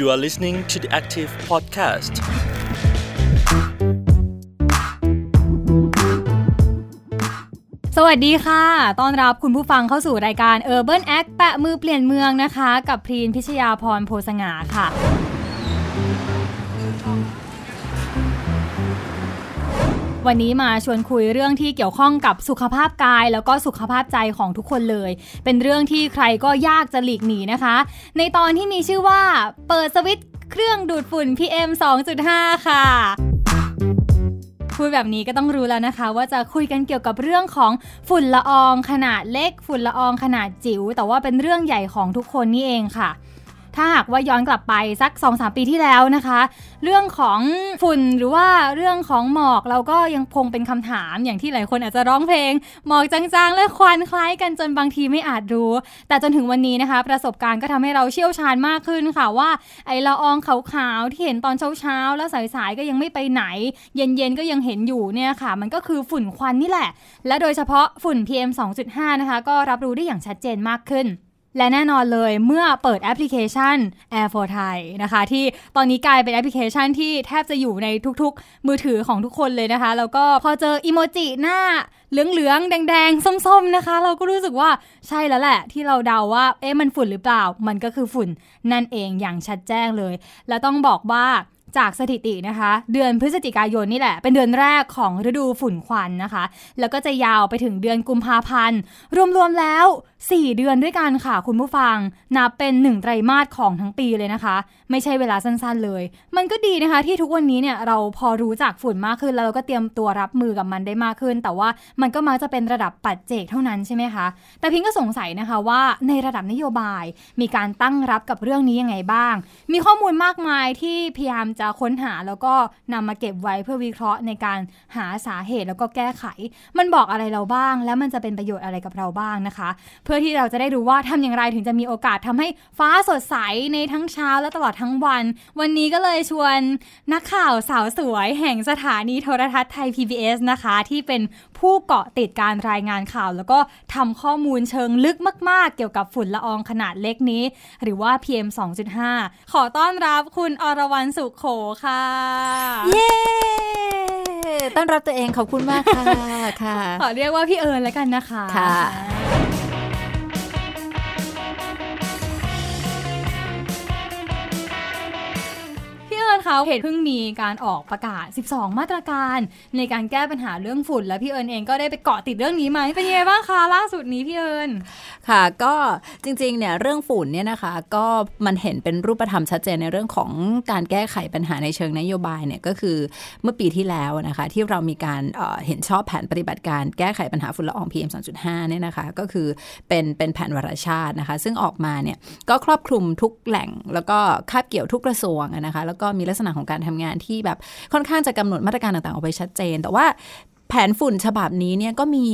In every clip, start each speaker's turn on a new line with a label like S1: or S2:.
S1: You are listening to the Active Podcast.
S2: สวัสดีค่ะ ต้อนรับคุณผู้ฟังเข้าสู่รายการ Urban Act แปะมือเปลี่ยนเมืองนะคะ กับพรีนพิชยาพรโพสงาค่ะ วันนี้มาชวนคุยเรื่องที่เกี่ยวข้องกับสุขภาพกาย แล้วก็สุขภาพใจของทุกคนเลย เป็นเรื่องที่ใครก็ยากจะหลีกหนีนะคะ ในตอนที่มีชื่อว่า เปิดสวิตช์เครื่องดูดฝุ่น PM 2.5 ค่ะพูดแบบนี้ก็ต้องรู้แล้วนะคะ ว่าจะคุยกันเกี่ยวกับเรื่องของฝุ่นละอองขนาดเล็ก ฝุ่นละอองขนาดจิ๋วแต่ว่าเป็นเรื่องใหญ่ของทุกคนนี่เองค่ะ ถ้าหากว่าย้อนกลับไปสัก 2-3 ปีที่แล้วนะคะ เรื่องของฝุ่นหรือว่าเรื่องของหมอกเราก็ยังคงเป็นคำถามอย่างที่หลายคนอาจจะร้องเพลง หมอกจางๆ และควันคล้ายกันจนบางทีไม่อาจรู้ แต่จนถึงวันนี้นะคะ ประสบการณ์ก็ทำให้เราเชี่ยวชาญมากขึ้นค่ะว่า ไอละอองขาวๆที่เห็นตอนเช้าๆแล้วสายๆก็ยังไม่ไปไหน เย็นๆก็ยังเห็นอยู่เนี่ยค่ะ มันก็คือฝุ่นควันนี่แหละ และโดยเฉพาะฝุ่น PM 2.5 นะคะ ก็รับรู้ได้อย่างชัดเจนมากขึ้น และแน่นอนเลยเมื่อเปิดแอปพลิเคชัน Air for Thai นะคะ ที่ตอนนี้กลายเป็นแอปพลิเคชันที่แทบจะอยู่ในทุกๆ มือถือของทุกคนเลยนะคะ แล้วก็พอเจออีโมจิหน้าเหลืองๆ แดงๆ ส้มๆ นะคะ เราก็รู้สึกว่าใช่แล้วแหละ ที่เราเดาว่า เอ๊ะมันฝุ่นหรือเปล่า มันก็คือฝุ่นนั่นเองอย่างชัดแจ้งเลย แล้วต้องบอกว่า จากสถิตินะคะ เดือนพฤศจิกายนนี่แหละ เป็นเดือนแรกของฤดูฝุ่นควันนะคะ แล้วก็จะยาวไปถึงเดือนกุมภาพันธ์ รวมๆแล้ว 4 เดือนด้วยกันค่ะคุณผู้ฟัง นับเป็น1ไตรมาสของทั้งปีเลยนะคะ ไม่ใช่เวลาสั้นๆเลย มันก็ดีนะคะ ที่ทุกวันนี้เนี่ยเราพอรู้จักฝุ่นมากขึ้น แล้วเราก็เตรียมตัวรับมือกับมันได้มากขึ้น แต่ว่ามันก็มักจะเป็นระดับปัจเจกเท่านั้นใช่ไหมคะ แต่พิงก็สงสัยนะคะว่าในระดับนโยบายมีการตั้งรับกับเรื่องนี้ยังไงบ้าง มีข้อมูลมากมายที่พยายามจะค้นหาแล้วก็นำมาเก็บไว้เพื่อวิเคราะห์ในการหาสาเหตุแล้วก็แก้ไข มันบอกอะไรเราบ้าง แล้วมันจะเป็นประโยชน์อะไรกับเราบ้างนะคะ เพื่อที่เราจะได้รู้ว่าทำอย่างไรถึงจะมีโอกาสทำให้ฟ้าสดใสในทั้งเช้าและตลอดทั้งวัน วันนี้ก็เลยชวนนักข่าวสาวสวย แห่งสถานีโทรทัศน์ไทย PBS นะคะ ที่เป็น ผู้เกาะติดการรายงานข่าว แล้วก็ทำข้อมูลเชิงลึกมาก ๆ เกี่ยวกับฝุ่นละอองขนาดเล็กนี้ หรือว่า PM 2.5 ขอต้อนรับคุณอรวรรณสุขโขค่ะ
S3: เย้ต้อนรับตัวเองขอบคุณมากค่ะค่ะ
S2: ขอเรียกว่าพี่เอิญแล้วกันนะคะ
S3: ค่ะ
S2: พี่เอิญคะเห็นเพิ่งมีการออกประกาศ 12 มาตรการ ในการแก้ปัญหาเรื่องฝุ่น และพี่เอิญเองก็ได้ไปเกาะติดเรื่องนี้ไหมเป็นยังไงบ้างคะล่าสุดนี้พี่เอิญ
S3: ค่ะก็จริงๆเนี่ยเรื่องฝุ่นเนี่ยนะคะก็มันเห็นเป็นรูปธรรมชัดเจนในเรื่องของการแก้ไขปัญหาในเชิงนโยบายเนี่ยก็คือเมื่อปีที่แล้วนะคะที่เรามีการเห็นชอบแผนปฏิบัติการแก้ไขปัญหาฝุ่นละออง PM 2.5เนี่ยนะคะก็คือเป็นเป็นแผนวรชาตินะคะ ซึ่งออกมาเนี่ยก็ครอบคลุมทุกแหล่งแล้วก็คาบเกี่ยวทุกกระทรวงนะคะแล้วก็มีลักษณะของการทำงานที่แบบค่อนข้างจะกำหนดมาตรการต่างๆออกไปชัดเจน แต่ว่าแผนฝุ่นฉบับนี้เนี่ยก็มี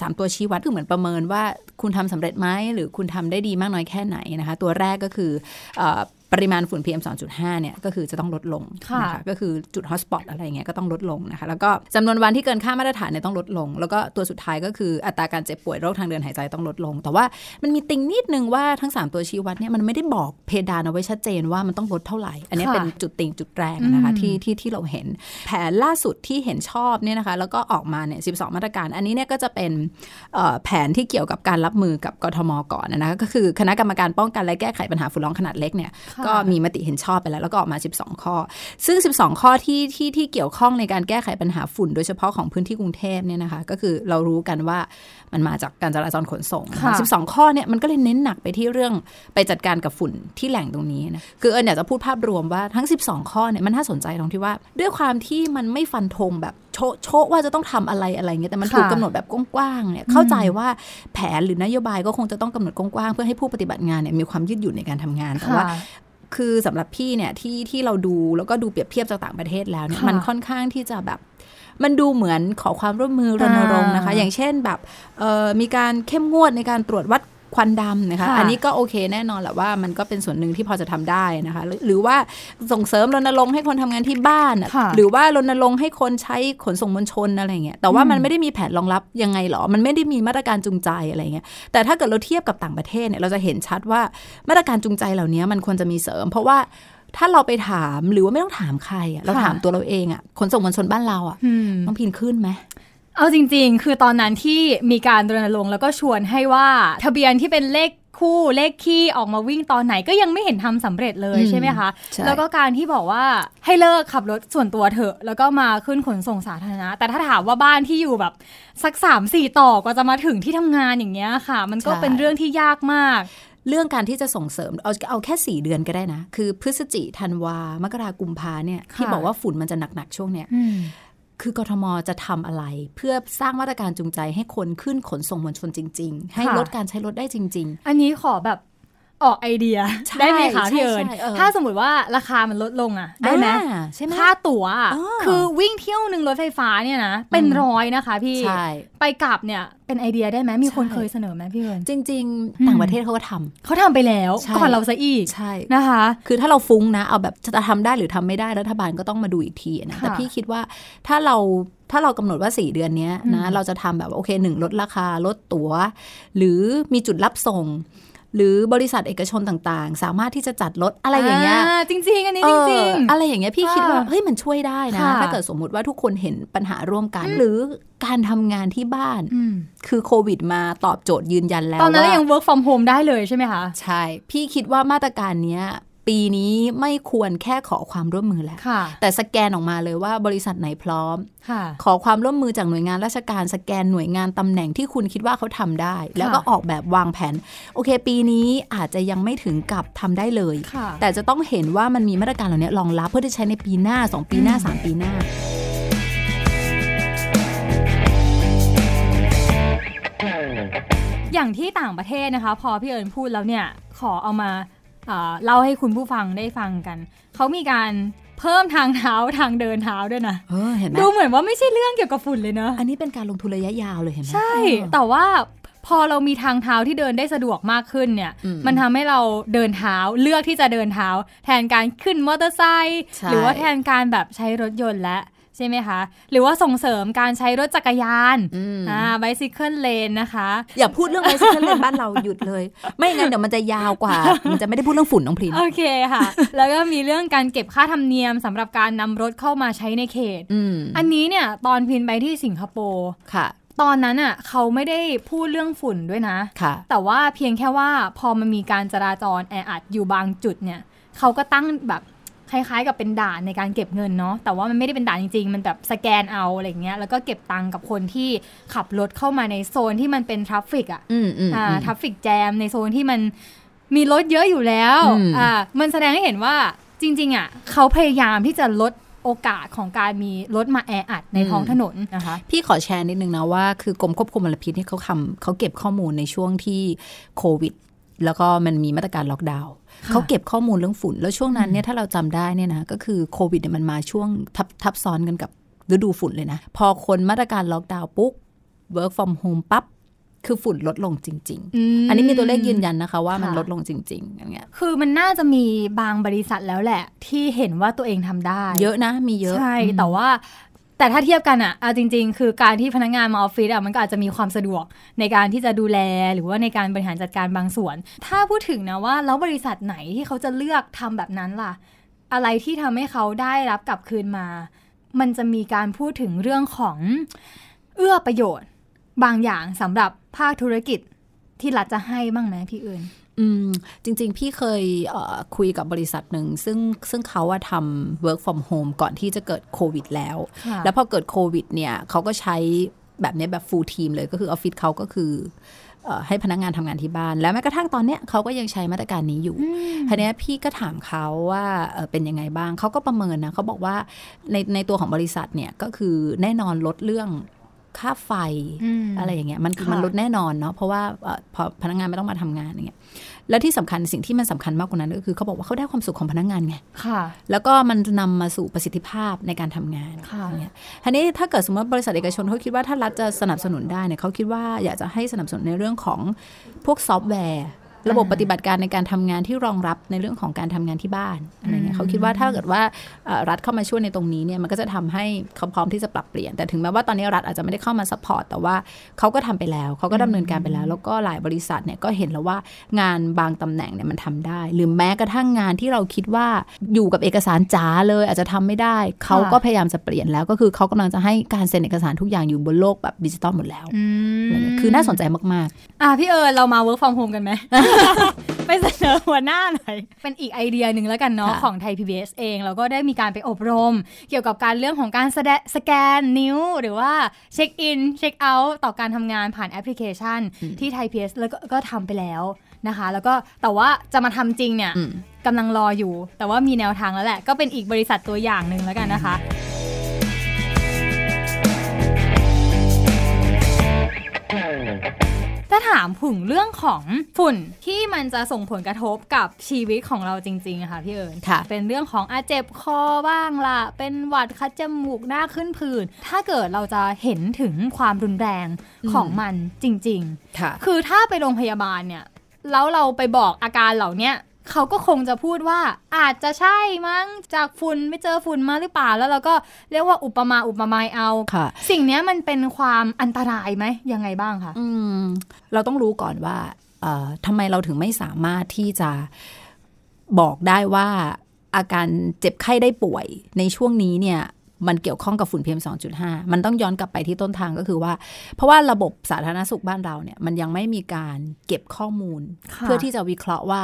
S3: สามตัวชี้วัดคือเหมือนประเมินว่าคุณทำสำเร็จไหมหรือคุณทำได้ดีมากน้อยแค่ไหนนะคะ ตัวแรกก็คือปริมาณฝุ่น PM 2.5เนี่ยก็คือจะต้องลดลงนะคะก็คือจุดฮอตสปอตอะไรเงี้ยก็ต้องลดลงนะคะแล้วก็จำนวนวันที่เกินค่ามาตรฐานเนี่ยต้องลดลง แล้วก็ตัวสุดท้ายก็คืออัตราการเจ็บป่วยโรคทางเดินหายใจต้องลดลง แต่ว่ามันมีติงนิดนึงว่าทั้ง 3 ตัวชี้วัดเนี่ยมันไม่ได้บอกเพดานเอาไว้ชัดเจนว่ามันต้องลดเท่าไหร่ อันนี้เป็นจุดติงจุดแรงนะคะที่ที่ที่เราเห็น แผนล่าสุดที่เห็นชอบเนี่ยนะคะแล้วก็ออกมาเนี่ย 12 มาตรการ อันนี้เนี่ยก็จะเป็นแผนที่เกี่ยวกับการรับมือกับกทมก่อนนะคะก็คือคณะกรรมการป้องกันและแก้ไขปัญหาฝุ่นละอองขนาดเล็กเนี่ยก็มีมติเห็นชอบไปแล้ว แล้วก็ออกมา 12 ข้อ ซึ่ง 12 ข้อที่ที่ที่เกี่ยวข้องในการแก้ไขปัญหาฝุ่น โดยเฉพาะของพื้นที่กรุงเทพเนี่ยนะคะ ก็คือเรารู้กันว่ามันมาจากการจราจรขนส่ง 12 ข้อเนี่ยมันก็เลยเน้นหนักไปที่เรื่องไปจัดการกับฝุ่นที่แหล่งตรงนี้นะคือเอิญอยากจะพูดภาพรวมว่าทั้ง 12 ข้อเนี่ยมันน่าสนใจตรงที่ว่า ด้วยความที่มันไม่ฟันธงแบบโชโชว่าจะต้องทำอะไรอะไรเงี้ยแต่มันถูกกาหนดแบบกว้างๆเนี่ยเข้าใจว่าแผนหรือนโยบายก็คงจะต้องกำหนดกว้างๆเพื่อให้ผู้ปฏิบัติงานเนี่ยมีความยืดหยุ่นในการทำงานแต่ว่า คือสำหรับพี่เนี่ยที่ที่เราดูแล้วก็ดูเปรียบเทียบจากต่างประเทศแล้วเนี่ยมันค่อนข้างที่จะแบบมันดูเหมือนขอความร่วมมือรณรงค์นะคะ อย่างเช่นแบบมีการเข้มงวดในการตรวจวัด ควันดำนะคะ
S2: ค่ะ
S3: อันนี้ก็โอเคแน่นอนแหละว่ามันก็เป็นส่วนหนึ่งที่พอจะทำได้นะคะหรือหรือว่าส่งเสริมรณรงค์ให้คนทำงานที่บ้านอะ
S2: ค่ะ
S3: หรือว่ารณรงค์ให้คนใช้ขนส่งมวลชนอะไรเงี้ยแต่ว่ามันไม่ได้มีแผนรองรับยังไงหรอ มันไม่ได้มีมาตรการจูงใจอะไรเงี้ยแต่ถ้าเกิดเราเทียบกับต่างประเทศเนี่ยเราจะเห็นชัดว่ามาตรการจูงใจเหล่านี้มันควรจะมีเสริม เพราะว่าถ้าเราไปถามหรือว่าไม่ต้องถามใครอะเรา
S2: ค่ะ
S3: ถามตัวเราเองอะขนส่งมวลชนบ้านเราอะ
S2: อืม
S3: น้องพินขึ้นไหม
S2: เอาจริงๆ คือตอนนั้นที่มีการรณรงค์แล้วก็ชวนให้ว่าทะเบียนที่เป็นเลขคู่เลขคี่ออกมาวิ่งตอนไหนก็ยังไม่เห็นทำสำเร็จเลย
S3: อืม
S2: ใช่ไหมคะ
S3: ใช่
S2: แล้วก็การที่บอกว่าให้เลิกขับรถส่วนตัวเถอะ แล้วก็มาขึ้นขนส่งสาธารณะ แต่ถ้าถามว่าบ้านที่อยู่แบบสักสามสี่ต่อกว่าจะมาถึงที่ทำงานอย่างเงี้ยค่ะ มันก็เป็นเรื่องที่ยากมาก
S3: เรื่องการที่จะส่งเสริมเอาเอาแค่สี่เดือนก็ได้นะ คือพฤศจิธันวามกรากุมภาเนี่ยที่
S2: ค่ะ
S3: บอกว่าฝุ่นมันจะหนักๆช่วงเนี้ย
S2: อืม
S3: คือกทมจะทำอะไร เพื่อสร้างมาตรการจูงใจให้คนขึ้นขนส่งมวลชนจริง ๆ ให้
S2: ค่ะ
S3: ลดการใช้รถได้จริง
S2: อันนี้ขอแบบ ออกไอเดีย
S3: ใช่
S2: ได้ไหมคะ
S3: ใช่
S2: พี่เอิญ
S3: ใช่เออ
S2: ถ้าสมมติว่าราคามันลดลงอะ
S3: ๆ
S2: ได้ไหม
S3: อ่าใช่ไหม
S2: ค่าตั๋วอะ
S3: เออ
S2: คือวิ่งเที่ยวหนึ่งรถไฟฟ้าเนี่ยนะเป็น
S3: อืม
S2: ร้อยนะคะพี่
S3: ใช่
S2: ไปกลับเนี่ยเป็นไอเดียได้ไหมมีคน
S3: ใช่
S2: เคยเสนอไหมพี่เอิญ
S3: จริง
S2: อืม
S3: ๆต่างประเทศเขาก็ทำ
S2: เขาทำไปแล้ว
S3: ใช่
S2: ก่อนเราซะอีก
S3: ใช่
S2: นะคะ
S3: คือถ้าเราฟุ้งนะเอาแบบจะทำได้หรือทำไม่ได้รัฐบาลก็ต้องมาดูอีกทีนะ
S2: ค่ะ
S3: แต่พี่คิดว่าถ้าเราถ้าเรากำหนดว่า 4 เดือนเนี้ยนะ
S2: อืม
S3: เราจะทำแบบว่าโอเคหนึ่งลดราคาลดตั๋ว หรือมีจุดรับส่ง หรือบริษัทเอกชนต่างๆ สามารถที่จะจัดรถอะไรอย่างเงี้ย
S2: จริงๆ อันนี้
S3: เอ
S2: จ
S3: อ
S2: ริงๆ
S3: อะไรอย่างเงี้ยพี่คิดว่า
S2: ค่ะ
S3: เฮ้ยมันช่วยได้นะ
S2: ค่ะ
S3: ถ้าเกิดสมมุติว่าทุกคนเห็นปัญหาร่วมกัน หรือการทำงานที่บ้าน
S2: อืม
S3: คือโควิดมาตอบโจทย์ยืนยันแล้ว
S2: ตอนนั้นเรา
S3: ว่า
S2: ยัง work from home ได้เลยใช่ไหมคะ
S3: ใช่ พี่คิดว่ามาตรการเนี้ย ปีนี้ไม่ควรแค่ขอความร่วมมือแล้ว
S2: ค่ะ
S3: แต่สแกนออกมาเลยว่าบริษัทไหนพร้อม
S2: ค่ะ
S3: ขอความร่วมมือจากหน่วยงานราชการสแกนหน่วยงานตำแหน่งที่คุณคิดว่าเขาทำได้ แล้วก็ออกแบบวางแผน โอเค ปีนี้อาจจะยังไม่ถึงกับทำได้เลย
S2: ค่ะ
S3: แต่จะต้องเห็นว่ามันมีมาตรการเหล่านี้รองรับเพื่อที่จะใช้ในปีหน้า 2 ปีหน้า 3 ปีหน้า
S2: อย่างที่ต่างประเทศนะคะ พอพี่เอิญพูดแล้วเนี่ย ขอเอามา เอ่อเล่าให้คุณผู้ฟังได้ฟังกัน เขามีการเพิ่มทางเท้าทางเดินเท้าด้วยนะ
S3: เออเห็นไหม
S2: ดูเหมือนว่าไม่ใช่เรื่องเกี่ยวกับฝุ่นเลยเนอะ
S3: อันนี้เป็นการลงทุนระยะยาวเลยเห็นไหม
S2: ใช่
S3: เออ
S2: แต่ว่าพอเรามีทางเท้าที่เดินได้สะดวกมากขึ้นเนี่ย
S3: อืม
S2: มันทำให้เราเดินเท้าเลือกที่จะเดินเท้า แทนการขึ้นมอเตอร์ไซค์
S3: ใช่
S2: หรือว่าแทนการแบบใช้รถยนต์และ ใช่ไหมคะ หรือว่าส่งเสริมการใช้รถจักรยาน
S3: อืม
S2: อ่า bicycle lane นะคะ
S3: อย่าพูดเรื่อง bicycle lane บ้านเราหยุดเลย ไม่งั้นเดี๋ยวมันจะยาวกว่า มันจะไม่ได้พูดเรื่องฝุ่นน้องพริน
S2: โอเคค่ะ แล้วก็มีเรื่องการเก็บค่าธรรมเนียมสำหรับการนำรถเข้ามาใช้ในเขต
S3: อืม
S2: อันนี้เนี่ยตอนพินไปที่สิงคโปร์
S3: ค่ะ
S2: ตอนนั้นอะเขาไม่ได้พูดเรื่องฝุ่นด้วยนะ
S3: ค่ะ
S2: แต่ว่าเพียงแค่ว่าพอมันมีการจราจรแออัดอยู่บางจุดเนี่ยเขาก็ตั้งแบบ คล้ายๆ กับเป็นด่านในการเก็บเงินเนาะแต่ว่ามันไม่ได้เป็นด่านจริงๆ มันแบบสแกนเอาอะไรเงี้ยแล้วก็เก็บตังค์กับคนที่ขับรถเข้ามาในโซนที่มันเป็น traffic อะ
S3: อืมอืม
S2: อ่า
S3: อืม
S2: traffic jam ในโซนที่มันมีรถเยอะอยู่แล้ว
S3: อืม
S2: อ่ามันแสดงให้เห็นว่าจริงๆอะเขาพยายามที่จะลดโอกาสของการมีรถมาแออัดในท้องถนนนะคะ
S3: พี่ขอแชร์นิดนึงนะว่าคือกรมควบคุมมลพิษเนี่ยเขาทำเขาเก็บข้อมูลในช่วงที่โควิด แล้วก็มันมีมาตรการล็อกดาวน์
S2: ค่ะ
S3: เขาเก็บข้อมูลเรื่องฝุ่น แล้วช่วงนั้นเนี่ยถ้าเราจำได้เนี่ยนะก็คือโควิดเนี่ยมันมาช่วงทับทับซ้อนกันกับฤดูฝุ่นเลยนะ พอคนมาตรการล็อกดาวน์ปุ๊บ work from home ปั๊บคือฝุ่นลดลงจริง ๆ อันนี้มีตัวเลขยืนยันนะคะว่ามัน
S2: ค่ะ
S3: ลดลงจริงๆอย่างเงี้ย
S2: คือมันน่าจะมีบางบริษัทแล้วแหละ ที่เห็นว่าตัวเองทำได้
S3: เยอะนะมีเยอะ
S2: ใช่
S3: อืม
S2: แต่ว่า แต่ถ้าเทียบกันอะเอาจริง ๆ คือการที่พนักงานมาออฟฟิศอะมันก็อาจจะมีความสะดวกในการที่จะดูแลหรือว่าในการบริหารจัดการบางส่วน ถ้าพูดถึงนะว่าแล้วบริษัทไหนที่เขาจะเลือกทำแบบนั้นล่ะ อะไรที่ทำให้เขาได้รับกลับคืนมา มันจะมีการพูดถึงเรื่องของเอื้อประโยชน์ บางอย่างสำหรับภาคธุรกิจที่รัฐจะให้บ้างไหมพี่เอิญ
S3: อืมจริง ๆ พี่เคยเอ่อคุยกับบริษัทหนึ่งซึ่งซึ่งเขาอะทำ work from home ก่อนที่จะเกิดโควิดแล้ว
S2: ค่ะ
S3: แล้วพอเกิดโควิดเนี่ยเขาก็ใช้แบบเนี้ยแบบ full team เลยก็คือออฟฟิศเขาก็คือเอ่อให้พนักงานทำงานที่บ้าน แล้วแม้กระทั่งตอนเนี้ยเขาก็ยังใช้มาตรการนี้อยู่ทีเนี้ยพี่ก็ถามเขาว่าเอ่อเป็นยังไงบ้างเขาก็ประเมินนะเขาบอกว่าในในตัวของบริษัทเนี่ยก็คือแน่นอนลดเรื่อง ค่าไฟ
S2: อืม
S3: อะไรอย่างเงี้ยมันคือ
S2: ค่ะ
S3: มันลดแน่นอนเนาะเพราะว่าเอ่อพอพนักงานไม่ต้องมาทำงานอย่างเงี้ยแล้วที่สำคัญสิ่งที่มันสำคัญมากกว่านั้นก็คือเขาบอกว่าเขาได้ความสุขของพนักงานไง
S2: ค่ะ
S3: แล้วก็มันนำมาสู่ประสิทธิภาพในการทำงาน
S2: ค่ะ
S3: อย่างเงี้ยทีนี้ถ้าเกิดสมมติว่าบริษัทเอกชนเขาคิดว่าถ้ารัฐจะสนับสนุนได้เนี่ยเขาคิดว่าอยากจะให้สนับสนุนในเรื่องของพวกซอฟต์แวร์ ระบบปฏิบัติการในการทำงานที่รองรับในเรื่องของการทำงานที่บ้านอะไรเงี้ยเนี่ยเขาคิดว่าถ้าเกิดว่าเอ่อรัฐเข้ามาช่วยในตรงนี้เนี่ยมันก็จะทำให้เขาพร้อมที่จะปรับเปลี่ยน แต่ถึงแม้ว่าตอนนี้รัฐอาจจะไม่ได้เข้ามา support แต่ว่าเขาก็ทำไปแล้วเขาก็ดำเนินการไปแล้ว แล้วก็หลายบริษัทเนี่ยก็เห็นแล้วว่างานบางตำแหน่งเนี่ยมันทำได้ หรือแม้กระทั่งงานที่เราคิดว่าอยู่กับเอกสารจ๋าเลย อาจจะทำไม่ได้เขาก็พยายามจะเปลี่ยนแล้วก็คือเขากำลังจะให้การเซ็นเอกสารทุกอย่างอยู่บนโลกแบบดิจิตอลหมดแล้ว
S2: อืม
S3: อะไรเงี้ยคือน่าสนใจมาก
S2: อะพี่เอิญเรามา work from home กันไหมไปเสนอหัวหน้าหน่อย เป็นอีกไอเดียหนึ่งแล้วกันเนาะ
S3: ค่ะ
S2: ของไทย PBS เองเราก็ได้มีการไปอบรม เกี่ยวกับการเรื่องของการแสดงสแกนนิ้ว หรือว่าเช็คอินเช็คเอาท์ต่อการทำงานผ่านแอปพลิเคชัน ที่ไทย PBS แล้วก็ก็ทำไปแล้วนะคะ แล้วก็แต่ว่าจะมาทำจริงเนี่ย
S3: อืม
S2: กำลังรออยู่ แต่ว่ามีแนวทางแล้วแหละ ก็เป็นอีกบริษัทตัวอย่างหนึ่งแล้วกันนะคะ ถ้าถามถึงเรื่องของฝุ่นที่มันจะส่งผลกระทบกับชีวิตของเราจริงๆอะค่ะพี่เอิญ
S3: ค่ะ
S2: เป็นเรื่องของอาเจ็บคอบ้างล่ะ เป็นหวัดคัดจมูกหน้าขึ้นผื่นถ้าเกิดเราจะเห็นถึงความรุนแรงของมันจริงๆ
S3: ค่ะ
S2: คือถ้าไปโรงพยาบาลเนี่ยแล้วเราไปบอกอาการเหล่าเนี้ย เขาก็คงจะพูดว่าอาจจะใช่มั้งจากฝุ่นไม่เจอฝุ่นมาหรือเปล่าแล้วเราก็เรียกว่าอุปมาอุปไมยเอา
S3: ค่ะ
S2: สิ่งเนี้ยมันเป็นความอันตรายไหมยังไงบ้างคะ
S3: อืมเราต้องรู้ก่อนว่าเอ่อทำไมเราถึงไม่สามารถที่จะบอกได้ว่าอาการเจ็บไข้ได้ป่วยในช่วงนี้เนี่ย มันเกี่ยวข้องกับฝุ่น PM 2.5 มันต้องย้อนกลับไปที่ต้นทางก็คือว่า เพราะว่าระบบสาธารณสุขบ้านเราเนี่ยมันยังไม่มีการเก็บข้อมูล
S2: ค่ะ
S3: เพื่อที่จะวิเคราะห์ว่า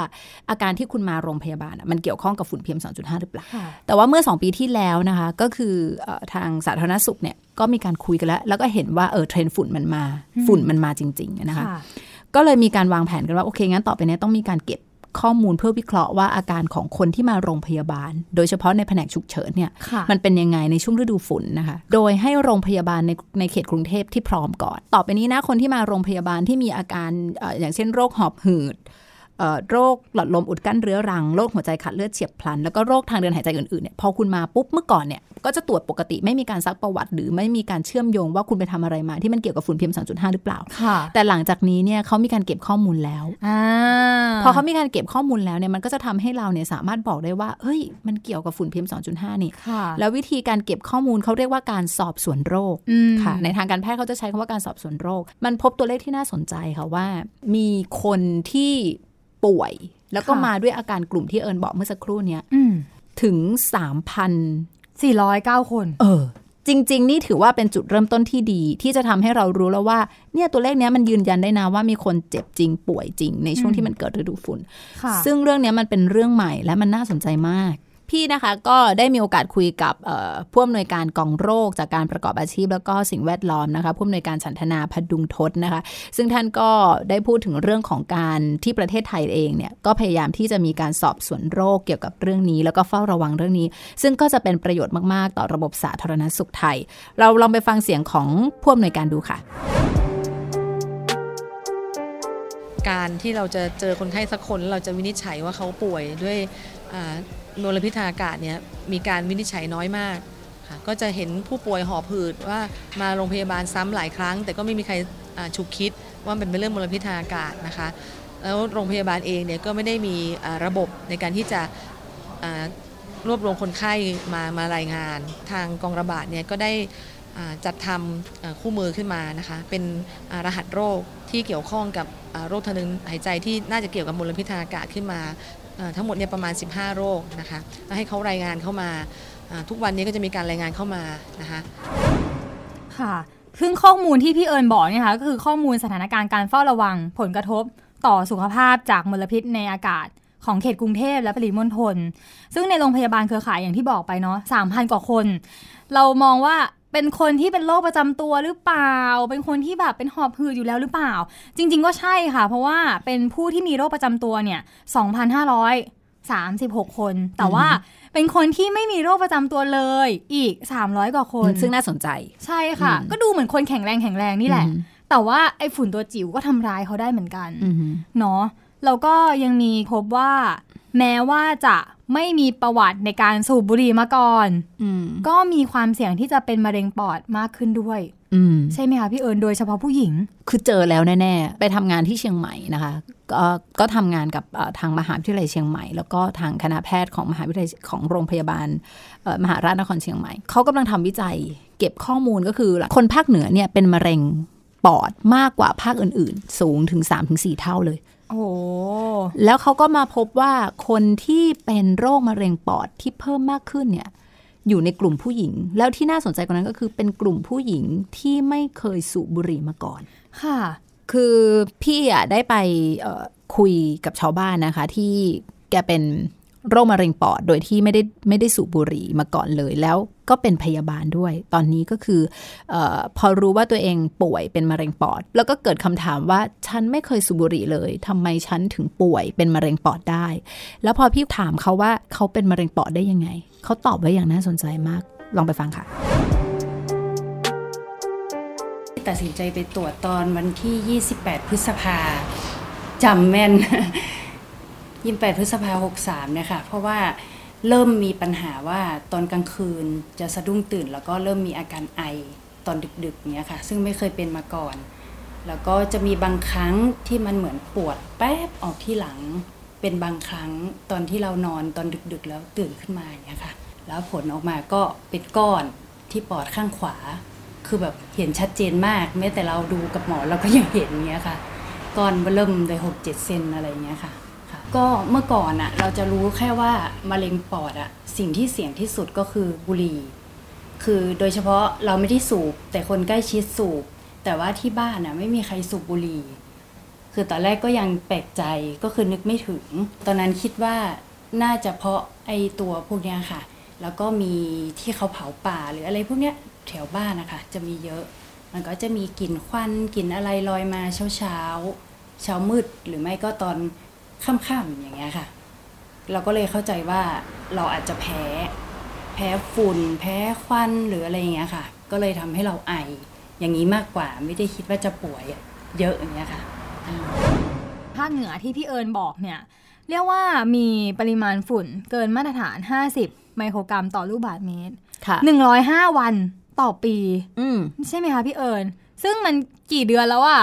S3: อาการที่คุณมาโรงพยาบาลอะมันเกี่ยวข้องกับฝุ่น PM 2.5 หรือเปล่า
S2: ค่ะ
S3: แต่ว่าเมื่อ 2 ปีที่แล้วนะคะก็คือเออทางสาธารณสุขเนี่ยก็มีการคุยกันแล้ว แล้วก็เห็นว่าเออเทรนด์ฝุ่นมันมาฝุ่นมันมาจริง ๆ นะคะ
S2: ค่ะ
S3: ก็เลยมีการวางแผนกันว่าโอเคงั้นต่อไปเนี้ต้องมีการเก็บ ข้อมูลเพื่อวิเคราะห์ว่าอาการของคนที่มาโรงพยาบาล โดยเฉพาะในแผนกฉุกเฉินเนี่ย
S2: ค่ะ
S3: มันเป็นยังไงในช่วงฤดูฝนนะคะ โดยให้โรงพยาบาลในในเขตกรุงเทพที่พร้อมก่อน ต่อไปนี้นะคนที่มาโรงพยาบาลที่มีอาการเอออย่างเช่นโรคหอบหืดเอ่อ โรคหลอดลมอุดกั้นเรื้อรัง โรคหัวใจขาดเลือดเฉียบพลัน แล้วก็โรคทางเดินหายใจอื่นๆเนี่ยพอคุณมาปุ๊บเมื่อก่อนเนี่ยก็จะตรวจปกติไม่มีการซักประวัติ หรือไม่มีการเชื่อมโยงว่าคุณไปทำอะไรมา ที่มันเกี่ยวกับฝุ่น PM 2.5หรือเปล่า
S2: ค่ะ
S3: แต่หลังจากนี้เนี่ยเขามีการเก็บข้อมูลแล้ว
S2: อ่า
S3: พอเขามีการเก็บข้อมูลแล้วเนี่ยมันก็จะทำให้เราเนี่ยสามารถบอกได้ว่าเฮ้ย มันเกี่ยวกับฝุ่น PM 2.5นี่
S2: ค่ะ
S3: แล้ววิธีการเก็บข้อมูลเขาเรียกว่าการสอบสวนโรค
S2: อืม
S3: ค่ะ ในทางการแพทย์เขาจะใช้คำว่าการสอบสวนโรค มันพบตัวเลขที่น่าสนใจค่ะว่า มีคนที่ ป่วย แล้วก็
S2: ค่ะ
S3: มาด้วยอาการกลุ่มที่เอิญบอกเมื่อสักครู่เนี้ย
S2: อืม
S3: ถึง3,000
S2: สี่ร้อยเก้าคน
S3: เออ จริง ๆ นี่ถือว่าเป็นจุดเริ่มต้นที่ดี ที่จะทำให้เรารู้แล้วว่า เนี่ยตัวเลขเนี้ยมันยืนยันได้นะว่ามีคนเจ็บจริงป่วยจริง ในช่วง
S2: อืม
S3: ที่มันเกิดฤดูฝุ่น
S2: ค่ะ
S3: ซึ่งเรื่องเนี้ยมันเป็นเรื่องใหม่และมันน่าสนใจมาก พี่นะคะก็ได้มีโอกาสคุยกับผู้อำนวยการกองโรคจากการประกอบอาชีพ แล้วก็สิ่งแวดล้อมนะคะผู้อำนวยการฉันทนาพดุงทศนะคะ ซึ่งท่านก็ได้พูดถึงเรื่องของการที่ประเทศไทยเองเนี่ยก็พยายามที่จะมีการสอบสวนโรคเกี่ยวกับเรื่องนี้ แล้วก็เฝ้าระวังเรื่องนี้ ซึ่งก็จะเป็นประโยชน์มาก ๆ ต่อระบบสาธารณสุขไทย เราลองไปฟังเสียงของผู้อำนวยการดูค่ะ
S4: การที่เราจะเจอคนไข้สักคนเราจะวินิจฉัยว่าเขาป่วยด้วยอ่า มลพิษทางอากาศเนี่ยมีการวินิจฉัยน้อยมากค่ะก็จะเห็นผู้ป่วยหอบหืดว่ามาโรงพยาบาลซ้ำหลายครั้ง แต่ก็ไม่มีใครฉุกคิดว่าเป็นเรื่องมลพิษทางอากาศนะคะแล้วโรงพยาบาลเองเนี่ยก็ไม่ได้มีระบบในการที่จะรวบรวมคนไข้มามารายงาน ทางกองระบาดเนี่ยก็ได้จัดทำคู่มือขึ้นมานะคะเป็นรหัสโรคที่เกี่ยวข้องกับ โรคทางเดินหายใจที่น่าจะเกี่ยวกับมลพิษทางอากาศขึ้นมาทั้งหมดเนี่ยประมาณ 15 โรคนะคะแล้วให้เขารายงานเข้ามาอ่าทุกวันนี้ก็จะมีการรายงานเข้ามานะคะ
S2: ค่ะซึ่งข้อมูลที่พี่เอิญบอกเนี่ยค่ะก็คือข้อมูลสถานการณ์การเฝ้าระวังผลกระทบต่อสุขภาพจากมลพิษในอากาศของเขตกรุงเทพและปริมณฑลซึ่งในโรงพยาบาลเครือข่ายอย่างที่บอกไปเนาะสามพันกว่าคน เรามองว่า เป็นคนที่เป็นโรคประจำตัวหรือเปล่า เป็นคนที่แบบเป็นหอบหืดอยู่แล้วหรือเปล่า จริง ๆ ก็ใช่ค่ะ เพราะว่าเป็นผู้ที่มีโรคประจำตัวเนี่ย 2,536 คน แต่ว่าเป็นคนที่ไม่มีโรคประจำตัวเลยอีก 300 กว่าคน
S3: ซึ่งน่าสนใจ
S2: ใช่ค่ะ
S3: อืม
S2: ก็ดูเหมือนคนแข็งแรงแข็งแรงนี่แหละ
S3: อืม
S2: แต่ว่าไอ้ฝุ่นตัวจิ๋วก็ทำร้ายเขาได้เหมือนกัน
S3: อือฮึ
S2: เนาะแล้วก็ยังมีพบว่า แม้ว่าจะไม่มีประวัติในการสูบบุหรี่มาก่อน
S3: อืม
S2: ก็มีความเสี่ยงที่จะเป็นมะเร็งปอดมากขึ้นด้วย
S3: อืม
S2: ใช่ไหมคะพี่เอิญโดยเฉพาะผู้หญิง
S3: คือเจอแล้วแน่ๆ ไปทำงานที่เชียงใหม่นะคะ ก็ก็ทำงานกับเอ่อทางมหาวิทยาลัยเชียงใหม่ แล้วก็ทางคณะแพทย์ของมหาวิทยาลัยของโรงพยาบาลเอ่อมหาราชนครเชียงใหม่เขากำลังทำวิจัย เก็บข้อมูลก็คือคนภาคเหนือเนี่ยเป็นมะเร็งปอดมากกว่าภาคอื่นๆ สูงถึง 3-4 เท่าเลย
S2: โอ้โห
S3: แล้วเขาก็มาพบว่าคนที่เป็นโรคมะเร็งปอดที่เพิ่มมากขึ้นเนี่ย อยู่ในกลุ่มผู้หญิง แล้วที่น่าสนใจกว่านั้นก็คือเป็นกลุ่มผู้หญิงที่ไม่เคยสูบบุหรี่มาก่อน
S2: ค่ะ
S3: คือพี่อะได้ไปเอ่อคุยกับชาวบ้านนะคะ ที่แกเป็น โรคมะเร็งปอด โดยที่ไม่ได้ไม่ได้สูบบุหรี่มาก่อนเลยแล้วก็เป็นพยาบาลด้วย ตอนนี้ก็คืออพอรู้ว่าตัวเองป่วยเป็นมะเร็งปอด แล้วก็เกิดคำถามว่าฉันไม่เคยสูบบุหรี่เลยทำไมฉันถึงป่วยเป็นมะเร็งปอดได้ แล้วพอพี่ถามเขาว่าเขาเป็นมะเร็งปอดได้ยังไง เขาตอบไว้อย่างน่าสนใจมาก ลองไปฟังค่ะ
S5: ตัดสินใจไปตรวจตอนวันที่ 28 พฤษภาจำแม่น 28พฤษภา63เนี่ยค่ะเพราะว่าเริ่มมีปัญหาว่าตอนกลางคืนจะสะดุ้งตื่น แล้วก็เริ่มมีอาการไอตอนดึกๆเนี้ยค่ะ ซึ่งไม่เคยเป็นมาก่อน แล้วก็จะมีบางครั้งที่มันเหมือนปวดแป๊บออกที่หลัง เป็นบางครั้งตอนที่เรานอนตอนดึกๆ แล้วตื่นขึ้นมาอย่างเงี้ยค่ะ แล้วผลออกมาก็เป็นก้อนที่ปอดข้างขวา คือแบบเห็นชัดเจนมากแม้แต่เราดูกับหมอเราก็ยังเห็นเงี้ยค่ะก้อนเริ่มเลยหกเจ็ดเซนอะไรเงี้ยค่ะ ก็เมื่อก่อนอะเราจะรู้แค่ว่ามะเร็งปอดอะสิ่งที่เสี่ยงที่สุดก็คือบุหรี่ คือโดยเฉพาะเราไม่ได้สูบ แต่คนใกล้ชิดสูบ แต่ว่าที่บ้านอะไม่มีใครสูบบุหรี่ คือตอนแรกก็ยังแปลกใจก็คือนึกไม่ถึง ตอนนั้นคิดว่าน่าจะเพราะไอตัวพวกเนี้ยค่ะ แล้วก็มีที่เขาเผาป่าหรืออะไรพวกเนี้ยแถวบ้านนะคะจะมีเยอะ มันก็จะมีกลิ่นควันกลิ่นอะไรลอยมาเช้าเช้าเช้ามืดหรือไม่ก็ตอน ค่ำๆอย่างเงี้ยค่ะ เราก็เลยเข้าใจว่าเราอาจจะแพ้ แพ้ฝุ่น แพ้ควันหรืออะไรอย่างเงี้ยค่ะ ก็เลยทำให้เราไออย่างนี้มากกว่าไม่ได้คิดว่าจะป่วยเยอะอย่างเงี้ยค่ะ
S2: ภาคเหนือที่พี่เอิญบอกเนี่ย เรียกว่ามีปริมาณฝุ่นเกินมาตรฐาน 50 ไมโครกรัมต่อลูกบาศก์เมตร
S3: ค่ะ
S2: 105วันต่อปี
S3: อืม
S2: ใช่ไหมคะพี่เอิญซึ่งมันกี่เดือนแล้วอะ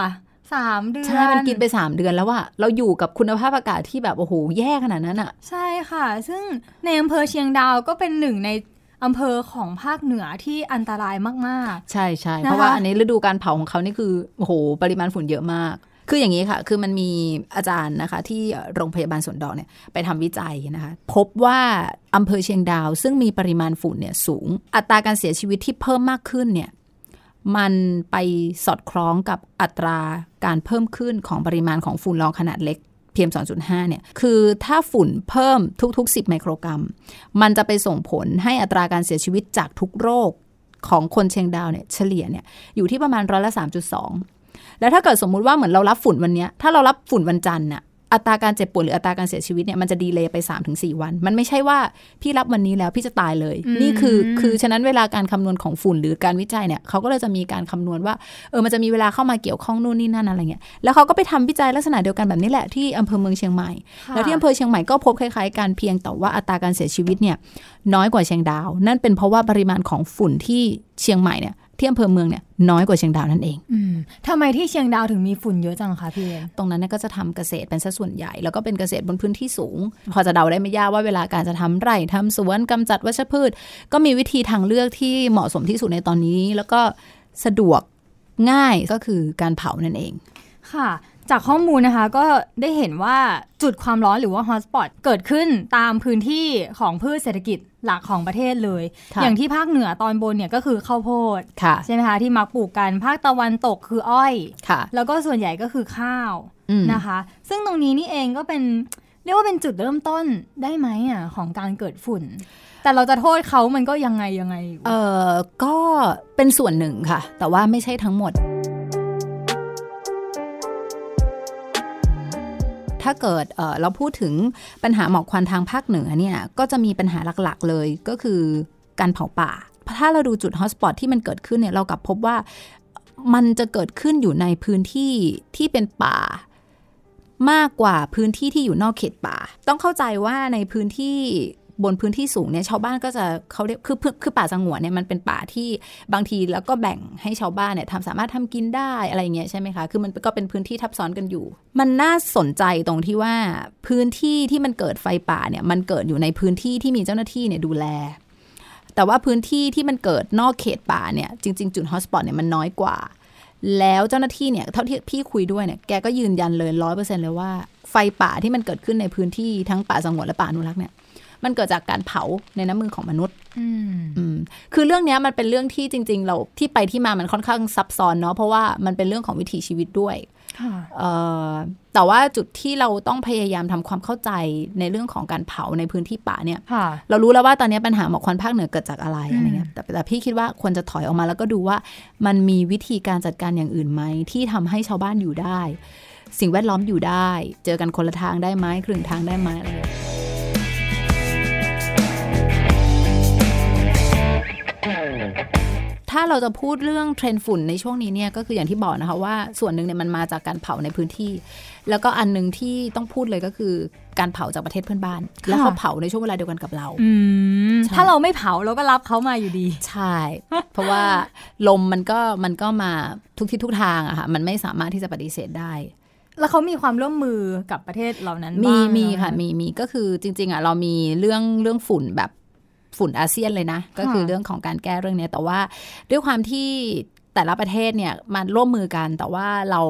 S2: สามเดือน
S3: ใช่ มันกินไป3เดือนแล้วอะเราอยู่กับคุณภาพอากาศที่แบบ โอ้โห แย่ขนาดนั้นอะ
S2: ใช่ค่ะ ซึ่งในอำเภอเชียงดาวก็เป็นหนึ่งในอำเภอของภาคเหนือที่อันตรายมาก
S3: ใช่ใช่
S2: นะคะ
S3: เพราะว่าอันนี้ฤดูการเผาของเขานี่คือโอ้โห ปริมาณฝุ่นเยอะมาก คืออย่างนี้ค่ะ คือมันมีอาจารย์นะคะ ที่โรงพยาบาลสวนดอกเนี่ยไปทำวิจัยนะคะ พบว่าอำเภอเชียงดาว ซึ่งมีปริมาณฝุ่นเนี่ยสูง อัตราการเสียชีวิตที่เพิ่มมากขึ้นเนี่ย มันไปสอดคล้องกับอัตราการเพิ่มขึ้นของปริมาณของฝุ่นละอองขนาดเล็ก PM 2.5 เนี่ย คือถ้าฝุ่นเพิ่มทุก ๆ 10 ไมโครกรัม มันจะไปส่งผลให้อัตราการเสียชีวิตจากทุกโรคของคนเชียงดาวเนี่ยเฉลี่ยเนี่ยอยู่ที่ประมาณร้อยละ3.2 แล้วถ้าเกิดสมมุติว่าเหมือนเรารับฝุ่นวันเนี้ยถ้าเรารับฝุ่นวันจันทร์น่ะ อัตราการเจ็บป่วยหรืออัตราการเสียชีวิตเนี่ยมันจะดีเลย์ไป 3-4 วัน มันไม่ใช่ว่าพี่รับวันนี้แล้วพี่จะตายเลย
S2: อืม
S3: นี่คือคือฉะนั้นเวลาการคำนวณของฝุ่นหรือการวิจัยเนี่ยเขาก็เลยจะมีการคำนวณว่าเออมันจะมีเวลาเข้ามาเกี่ยวข้องนู่นนี่นั่นอะไรเงี้ยแล้วเขาก็ไปทำวิจัยลักษณะเดียวกันแบบนี้แหละที่อำเภอเมืองเชียงใหม่
S2: ค่ะ
S3: แล้วที่อำเภอเชียงใหม่ก็พบคล้ายๆกันเพียงแต่ว่าอัตราการเสียชีวิตเนี่ยน้อยกว่าเชียงดาว นั่นเป็นเพราะว่าปริมาณของฝุ่นที่เชียงใหม่เนี่ย ที่อำเภอเมืองเนี่ยน้อยกว่าเชียงดาวนั่นเอง
S2: อืมทำไมที่เชียงดาวถึงมีฝุ่นเยอะจังคะพี่เอิญ
S3: ตรงนั้นเนยก็จะทำเกษตรเป็นสัดส่วนใหญ่ แล้วก็เป็นเกษตรบนพื้นที่สูง พอจะเดาได้ไม่ยากว่าเวลาการจะทำไร่ทำสวนกำจัดวัชพืช ก็มีวิธีทางเลือกที่เหมาะสมที่สุดในตอนนี้ แล้วก็สะดวกง่ายก็คือการเผานั่นเอง
S2: ค่ะ จากข้อมูลนะคะก็ได้เห็นว่าจุดความร้อนหรือว่าฮอตสปอตเกิดขึ้นตามพื้นที่ของพืชเศรษฐกิจหลักของประเทศเลย
S3: ค่ะ
S2: อย่างที่ภาคเหนือตอนบนเนี่ยก็คือข้าวโพด
S3: ค่ะ
S2: ใช่ไหมคะที่มักปลูกกันภาคตะวันตกคืออ้อย
S3: ค่ะ
S2: แล้วก็ส่วนใหญ่ก็คือข้าว
S3: อืม
S2: นะคะ ซึ่งตรงนี้นี่เองก็เป็นเรียกว่าเป็นจุดเริ่มต้นได้ไหมอะของการเกิดฝุ่น แต่เราจะโทษเขามันก็ยังไงยังไงอยู่
S3: เออก็เป็นส่วนหนึ่งค่ะ แต่ว่าไม่ใช่ทั้งหมด ถ้าเกิดเเราพูดถึงปัญหาหมอกควันทางภาคเหนือเนี่ยก็จะมีปัญหาหลักๆเลยก็คือการเผาป่า ถ้าเราดูจุดฮอตสปอตที่มันเกิดขึ้นเนี่ยเรากลับพบว่ามันจะเกิดขึ้นอยู่ในพื้นที่ที่เป็นป่ามากกว่าพื้นที่ที่อยู่นอกเขตป่า ต้องเข้าใจว่าในพื้นที่ บนพื้นที่สูงเนี่ยชาวบ้านก็จะเขาเรียกคือคือป่าสงวนเนี่ยมันเป็นป่าที่บางทีแล้วก็แบ่งให้ชาวบ้านเนี่ยทำสามารถทำกินได้อะไรเงี้ยใช่ไหมคะคือมันก็เป็นพื้นที่ทับซ้อนกันอยู่ มันน่าสนใจตรงที่ว่าพื้นที่ที่มันเกิดไฟป่าเนี่ยมันเกิดอยู่ในพื้นที่ที่มีเจ้าหน้าที่เนี่ยดูแลแต่ว่าพื้นที่ที่มันเกิดนอกเขตป่าเนี่ยจริง ๆ จุดฮอสปอตเนี่ยมันน้อยกว่า แล้วเจ้าหน้าที่เนี่ยเท่าที่พี่คุยด้วยเนี่ยแกก็ยืนยันเลยร้อยเปอร์เซ็นต์เลยว่าไฟป่าที่มันเกิดขึ้นในพื้นที่ทั้งป่าสงวนและป่าอนุรักษ์เนี่ย มันเกิดจากการเผาในน้ำมือของมนุษย์
S2: อืม
S3: อืมคือเรื่องเนี้ยมันเป็นเรื่องที่จริง ๆ เราที่ไปที่มามันค่อนข้างซับซ้อนเนาะเพราะว่ามันเป็นเรื่องของวิถีชีวิตด้วย
S2: ค่ะ
S3: เอ่อแต่ว่าจุดที่เราต้องพยายามทำความเข้าใจในเรื่องของการเผาในพื้นที่ป่าเนี่ย
S2: ค่ะ
S3: เรารู้แล้วว่าตอนนี้ปัญหาหมอกควันภาคเหนือเกิดจากอะไร
S2: อืม
S3: อะไรเงี้ยแต่แต่พี่คิดว่าควรจะถอยออกมาแล้วก็ดูว่ามันมีวิธีการจัดการอย่างอื่นไหมที่ทำให้ชาวบ้านอยู่ได้ สิ่งแวดล้อมอยู่ได้ เจอกันคนละทางได้ไหมครึ่งทางได้ไหมอะไร ถ้าเราจะพูดเรื่องเทรนด์ฝุ่นในช่วงนี้เนี่ยก็คืออย่างที่บอกนะคะว่าส่วนหนึ่งเนี่ยมันมาจากการเผาในพื้นที่ แล้วก็อันหนึ่งที่ต้องพูดเลยก็คือการเผาจากประเทศเพื่อนบ้าน แล้วเขาเผาในช่วงเวลาเดียวกันกับเรา
S2: อืม
S3: ใช่
S2: ถ้าเราไม่เผาเราก็รับเขามาอยู่ดี
S3: ใช่ เพราะว่าลมมันก็มันก็มาทุกทิศทุกทางอะค่ะมันไม่สามารถที่จะปฏิเสธได้
S2: แล้วเขามีความร่วมมือกับประเทศเหล่านั้น
S3: มี
S2: บ้าง
S3: มี
S2: ไห
S3: ค่ะมีมีก็คือจริง ๆอะเรามีเรื่องเรื่องฝุ่นแบบ ฝุ่นอาเซียนเลยนะ ก็คือเรื่องของการแก้เรื่องเนี้ยแต่ว่าด้วยความที่แต่ละประเทศเนี่ยมันร่วมมือกันแต่ว่าเรา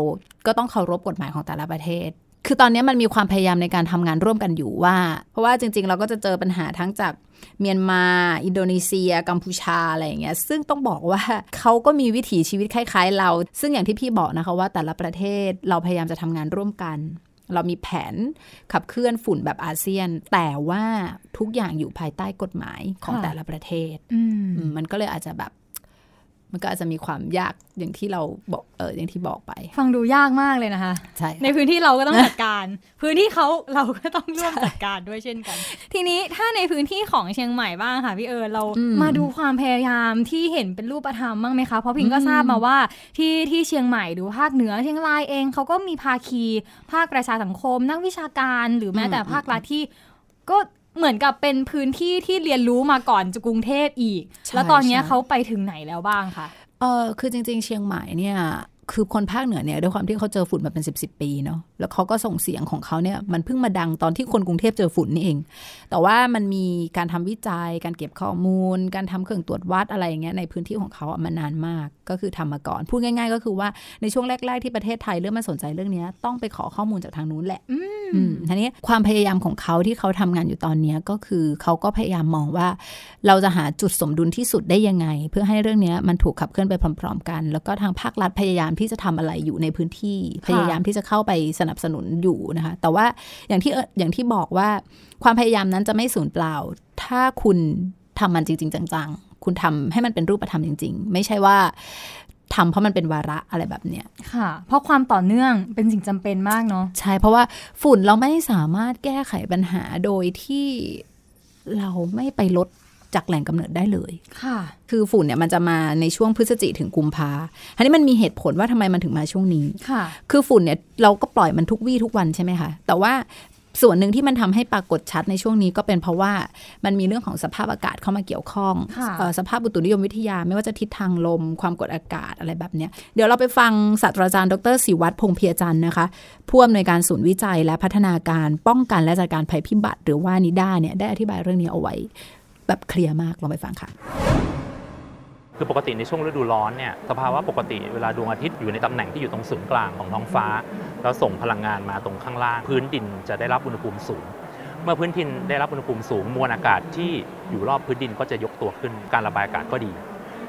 S3: ก็ต้องเคารพกฎหมายของแต่ละประเทศ คือตอนนี้มันมีความพยายามในการทำงานร่วมกันอยู่ว่า เพราะว่าจริง ๆ เราก็จะเจอปัญหาทั้งจากเมียนมา อินโดนีเซีย กัมพูชาอะไรอย่างเงี้ย ซึ่งต้องบอกว่าเขาก็มีวิถีชีวิตคล้าย ๆ เรา ซึ่งอย่างที่พี่บอกนะคะว่าแต่ละประเทศเราพยายามจะทำงานร่วมกัน เรามีแผนขับเคลื่อนฝุ่นแบบอาเซียน แต่ว่าทุกอย่างอยู่ภายใต้กฎหมายของแต่ละประเทศ
S2: อืม
S3: อืมมันก็เลยอาจจะแบบ มันก็อาจจะมีความยากอย่างที่เราบอกเอออย่างที่บอกไป
S2: ฟังดูยากมากเลยนะคะ
S3: ใช่
S2: ในพื้นที่เราก็ต้องจัดการ พื้นที่เขาเราก็ต้องร่วมจัดการด้วยเช่นกัน ทีนี้ถ้าในพื้นที่ของเชียงใหม่บ้างค่ะพี่เอิญเรา
S3: อืม
S2: มาดูความพยายามที่เห็นเป็นรูปธรรมบ้างไหมคะเพราะพิงก็ทราบมาว่าที่ที่เชียงใหม่หรือภาคเหนือเชียงรายเองเขาก็มีภาคี ภาคประชาสังคม นักวิชาการ หรือแม้แต่ภาครัฐที่ก็ เหมือนกับเป็นพื้นที่ที่เรียนรู้มาก่อนจะกรุงเทพอีก
S3: ใช่
S2: แล้วตอนเนี้ย
S3: ใช่
S2: เขาไปถึงไหนแล้วบ้างคะ
S3: เออคือจริง ๆ เชียงใหม่เนี่ย คือคนภาคเหนือเนี่ยด้วยความที่เขาเจอฝุ่นมาเป็น10บสปีเนาะแล้วเขาก็ส่งเสียงของเขาเนี่ยมันเพิ่งมาดังตอนที่คนกรุงเทพเจอฝุ่นนี่เอง แต่ว่ามันมีการทำวิจัย การเก็บข้อมูล การทำเครื่องตรวจวัดอะไรอย่างเงี้ยในพื้นที่ของเขาอะมานานมากก็คือทำมาก่อน พูดง่าย ๆ ก็คือว่าในช่วงแรก ๆ ที่ประเทศไทยเริ่มมาสนใจเรื่องเนี้ยต้องไปขอข้อมูลจากทางนู้นแหละอืมทีนี้ความพยายามของเขาที่เขาทำงานอยู่ตอนเนี้ยก็คือเขาก็พยายามมองว่า เราจะหาจุดสมดุลที่สุดได้ยังไง เพื่อให้เรื่องเนี้ยมันถูกขับเคลื่อนไปพร้อม ๆ กัน แล้วก็ทางภาครัฐพยายามที่จะทำอะไรอยู่ในพื้นที่พยายามที่จะเข้าไปสนับสนุนอยู่นะคะ แต่ว่าอย่างที่เอ่ออย่างที่บอกว่าความพยายามนั้นจะไม่สูญเปล่า ถ้าคุณทำมันจริง ๆ จัง ๆ คุณทำให้มันเป็นรูปธรรมจริง ๆ ไม่ใช่ว่าทำเพราะมันเป็นวาระอะไรแบบเนี้ย
S2: ค่ะ เพราะความต่อเนื่องเป็นสิ่งจำเป็นมากเนาะ
S3: ใช่เพราะว่าฝุ่นเราไม่สามารถแก้ไขปัญหาโดยที่เราไม่ไปลด จากแหล่งกำเนิดได้เลย
S2: ค่ะ
S3: คือฝุ่นเนี่ยมันจะมาในช่วงพฤศจิถึงกุมภาอันนี้มันมีเหตุผลว่าทำไมมันถึงมาช่วงนี้
S2: ค่ะ
S3: คือฝุ่นเนี่ยเราก็ปล่อยมันทุกวี่ทุกวันใช่ไหมคะแต่ว่าส่วนหนึ่งที่มันทำให้ปรากฏชัดในช่วงนี้ก็เป็นเพราะว่ามันมีเรื่องของสภาพอากาศเข้ามาเกี่ยวข้อง
S2: ค่ะ
S3: เอ่อสภาพอุตุนิยมวิทยาไม่ว่าจะทิศทางลม ความกดอากาศอะไรแบบเนี้ยเดี๋ยวเราไปฟังศาสตราจารย์ดรศิวัตรพงษ์เพียจันทร์นะคะผู้อำนวยการศูนย์วิจัยและพัฒนาการป้องกันและจัดการภัยพิบัติ หรือว่านิด้าเนี่ยได้อธิบายเรื่องนี้เอาไว้ แบบเคลียร์มากลองไปฟังค่ะ
S6: คือปกติในช่วงฤดูร้อนเนี่ยสภาวะปกติเวลาดวงอาทิตย์อยู่ในตำแหน่งที่อยู่ตรงศูนย์กลางของท้องฟ้า แล้วส่งพลังงานมาตรงข้างล่าง พื้นดินจะได้รับอุณหภูมิสูง เมื่อพื้นดินได้รับอุณหภูมิสูงมวลอากาศที่อยู่รอบพื้นดินก็จะยกตัวขึ้นการระบายอากาศก็ดี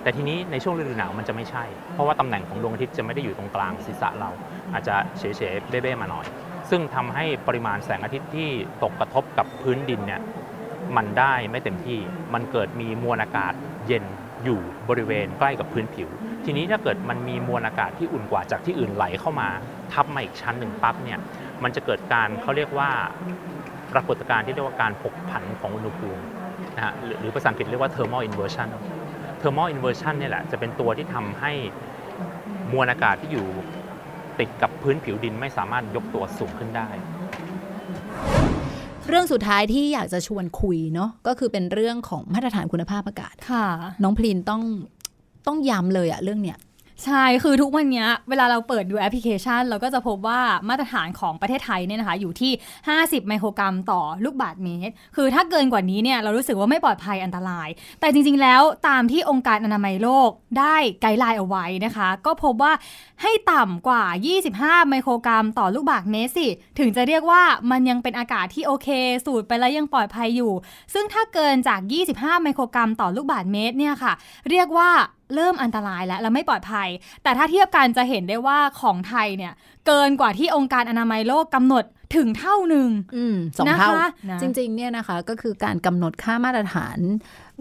S6: แต่ทีนี้ในช่วงฤดูหนาวมันจะไม่ใช่ เพราะว่าตำแหน่งของดวงอาทิตย์จะไม่ได้อยู่ตรงกลางศีรษะเรา อาจจะเฉยๆเบ้ๆมาหน่อย ซึ่งทำให้ปริมาณแสงอาทิตย์ที่ตกกระทบกับพื้นดินเนี่ย มันได้ไม่เต็มที่ มันเกิดมีมวลอากาศเย็นอยู่บริเวณใกล้กับพื้นผิว ทีนี้ถ้าเกิดมันมีมวลอากาศที่อุ่นกว่าจากที่อื่นไหลเข้ามา ทับมาอีกชั้นหนึ่งปั๊บเนี่ย มันจะเกิดการเขาเรียกว่าปรากฏการณ์ที่เรียกว่าการผกผันของอุณหภูมินะฮะหรือหรือภาษาอังกฤษเรียกว่า thermal inversion thermal inversion เนี่ยแหละจะเป็นตัวที่ทำให้มวลอากาศที่อยู่ติดกับพื้นผิวดินไม่สามารถยกตัวสูงขึ้นได้
S3: เรื่องสุดท้ายที่อยากจะชวนคุยเนาะก็คือเป็นเรื่องของมาตรฐานคุณภาพอากาศ
S2: ค่ะ
S3: น้องพลินต้องต้องย้ำเลยอะเรื่องเนี้ย
S2: ใช่ คือทุกวันนี้เวลาเราเปิดดูแอปพลิเคชัน เราก็จะพบว่ามาตรฐานของประเทศไทยเนี่ยนะคะ อยู่ที่ 50 ไมโครกรัมต่อลูกบาศก์เมตร คือถ้าเกินกว่านี้เนี่ยเรารู้สึกว่าไม่ปลอดภัยอันตราย แต่จริงๆแล้วตามที่องค์การอนามัยโลกได้ไกด์ไลน์เอาไว้นะคะ ก็พบว่าให้ต่ำกว่า 25 ไมโครกรัมต่อลูกบาศก์เมตรสิ ถึงจะเรียกว่ามันยังเป็นอากาศที่โอเค สูดไปแล้วยังปลอดภัยอยู่ ซึ่งถ้าเกินจาก 25 ไมโครกรัมต่อลูกบาศก์เมตรเนี่ยค่ะ เรียกว่า เริ่มอันตรายแล้วและไม่ปลอดภัย แต่ถ้าเทียบกันจะเห็นได้ว่าของไทยเนี่ย เกินกว่าที่องค์การอนามัยโลกกำหนดถึงเท่าหนึ่ง
S3: อืมสอง
S2: นะคะ
S3: เท่า
S2: นะ
S3: จริงๆเนี่ยนะคะก็คือการกำหนดค่ามาตรฐาน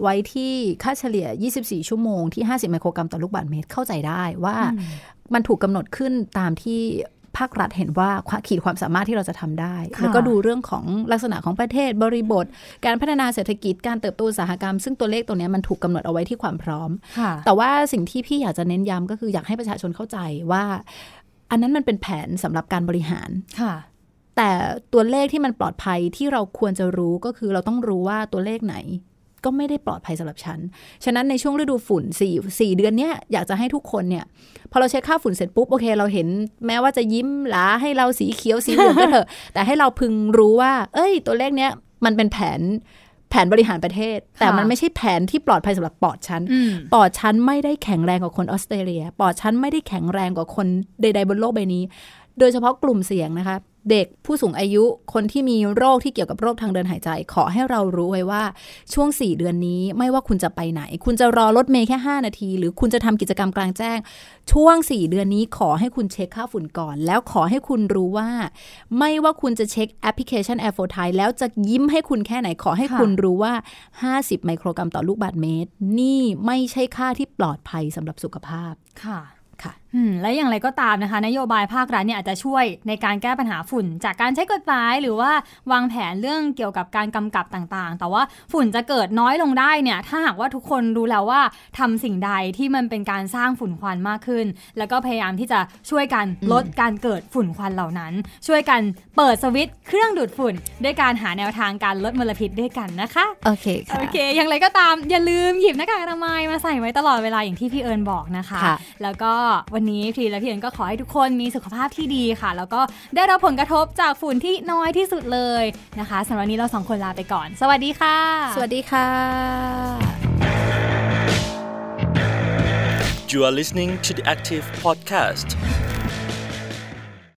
S3: ไว้ที่ค่าเฉลี่ย 24 ชั่วโมงที่ 50 ไมโครกรัมต่อลูกบาศก์เมตรเข้าใจได้ว่ามันถูกกำหนดขึ้นตามที่ ภาครัฐเห็นว่าขีดความสามารถที่เราจะทำได้
S2: ค่ะ
S3: แล้วก็ดูเรื่องของลักษณะของประเทศบริบท การพัฒนาเศรษฐกิจการเติบโตอุตสาหกรรม ซึ่งตัวเลขตัวเนี้ยมันถูกกำหนดเอาไว้ที่ความพร้อม
S2: ค่ะ
S3: แต่ว่าสิ่งที่พี่อยากจะเน้นย้ำก็คืออยากให้ประชาชนเข้าใจว่า อันนั้นมันเป็นแผนสำหรับการบริหาร
S2: ค่ะ
S3: แต่ตัวเลขที่มันปลอดภัยที่เราควรจะรู้ก็คือเราต้องรู้ว่าตัวเลขไหน ก็ไม่ได้ปลอดภัยสำหรับฉัน ฉะนั้นในช่วงฤดูฝุ่น4 4เดือนเนี้ยอยากจะให้ทุกคนเนี่ย พอเราเช็คค่าฝุ่นเสร็จปุ๊บ โอเค เราเห็นแม้ว่าจะยิ้มหลาให้เราสีเขียวสีเหลืองก็เถอะ แต่ให้เราพึงรู้ว่า เอ้ย ตัวเลขเนี้ยมันเป็นแผนแผนบริหารประเทศ แต่มันไม่ใช่แผนที่ปลอดภัยสำหรับปอดฉัน
S2: อืม
S3: ปอดฉันไม่ได้แข็งแรงกว่าคนออสเตรเลีย ปอดฉันไม่ได้แข็งแรงกว่าคนใด ๆ บนโลกใบนี้ โดยเฉพาะกลุ่มเสี่ยงนะคะ เด็กผู้สูงอายุคนที่มีโรคที่เกี่ยวกับโรคทางเดินหายใจ ขอให้เรารู้ไว้ว่าช่วง 4 เดือนนี้ไม่ว่าคุณจะไปไหน คุณจะรอรถเมย์แค่ 5 นาที หรือคุณจะทำกิจกรรมกลางแจ้ง ช่วง 4 เดือนนี้ขอให้คุณเช็คค่าฝุ่นก่อน แล้วขอให้คุณรู้ว่า ไม่ว่าคุณจะเช็คแอปพลิเคชัน Air for Thai แล้วจะยิ้มให้คุณแค่ไหนขอให้
S2: ค่ะ
S3: คุณรู้ว่า 50 ไมโครกรัมต่อลูกบาศก์เมตร นี่ไม่ใช่ค่าที่ปลอดภัยสำหรับสุขภาพ
S2: ค่ะ
S3: ค่ะ
S2: อืมและอย่างไรก็ตามนะคะ นโยบายภาครัฐเนี่ยอาจจะช่วยในการแก้ปัญหาฝุ่น จากการใช้กฎหมายหรือว่าวางแผนเรื่องเกี่ยวกับการกำกับต่างๆ แต่ว่าฝุ่นจะเกิดน้อยลงได้เนี่ยถ้าหากว่าทุกคนรู้แล้วว่าทำสิ่งใดที่มันเป็นการสร้างฝุ่นควันมากขึ้น แล้วก็พยายามที่จะช่วยกันลดการเกิดฝุ่นควันเหล่านั้น ช่วยกันเปิดสวิตช์เครื่องดูดฝุ่น ด้วยการหาแนวทางการลดมลพิษด้วยกันนะคะ
S3: โอเคค่ะ
S2: โอเค อย่างไรก็ตามอย่าลืมหยิบหน้ากากอนามัยมาใส่ไว้ตลอดเวลาอย่างที่พี่เอิญบอกนะคะ
S3: ค่ะ
S2: แล้วก็วันนี้พีและพี่เอิญก็ขอให้ทุกคนมีสุขภาพที่ดีค่ะ แล้วก็ได้รับผลกระทบจากฝุ่นที่น้อยที่สุดเลยนะคะสำหรับวันนี้เราสองคนลาไปก่อน สวัสดีค่ะ
S3: สวัสดีค่ะ
S1: You are listening to the Active Podcast.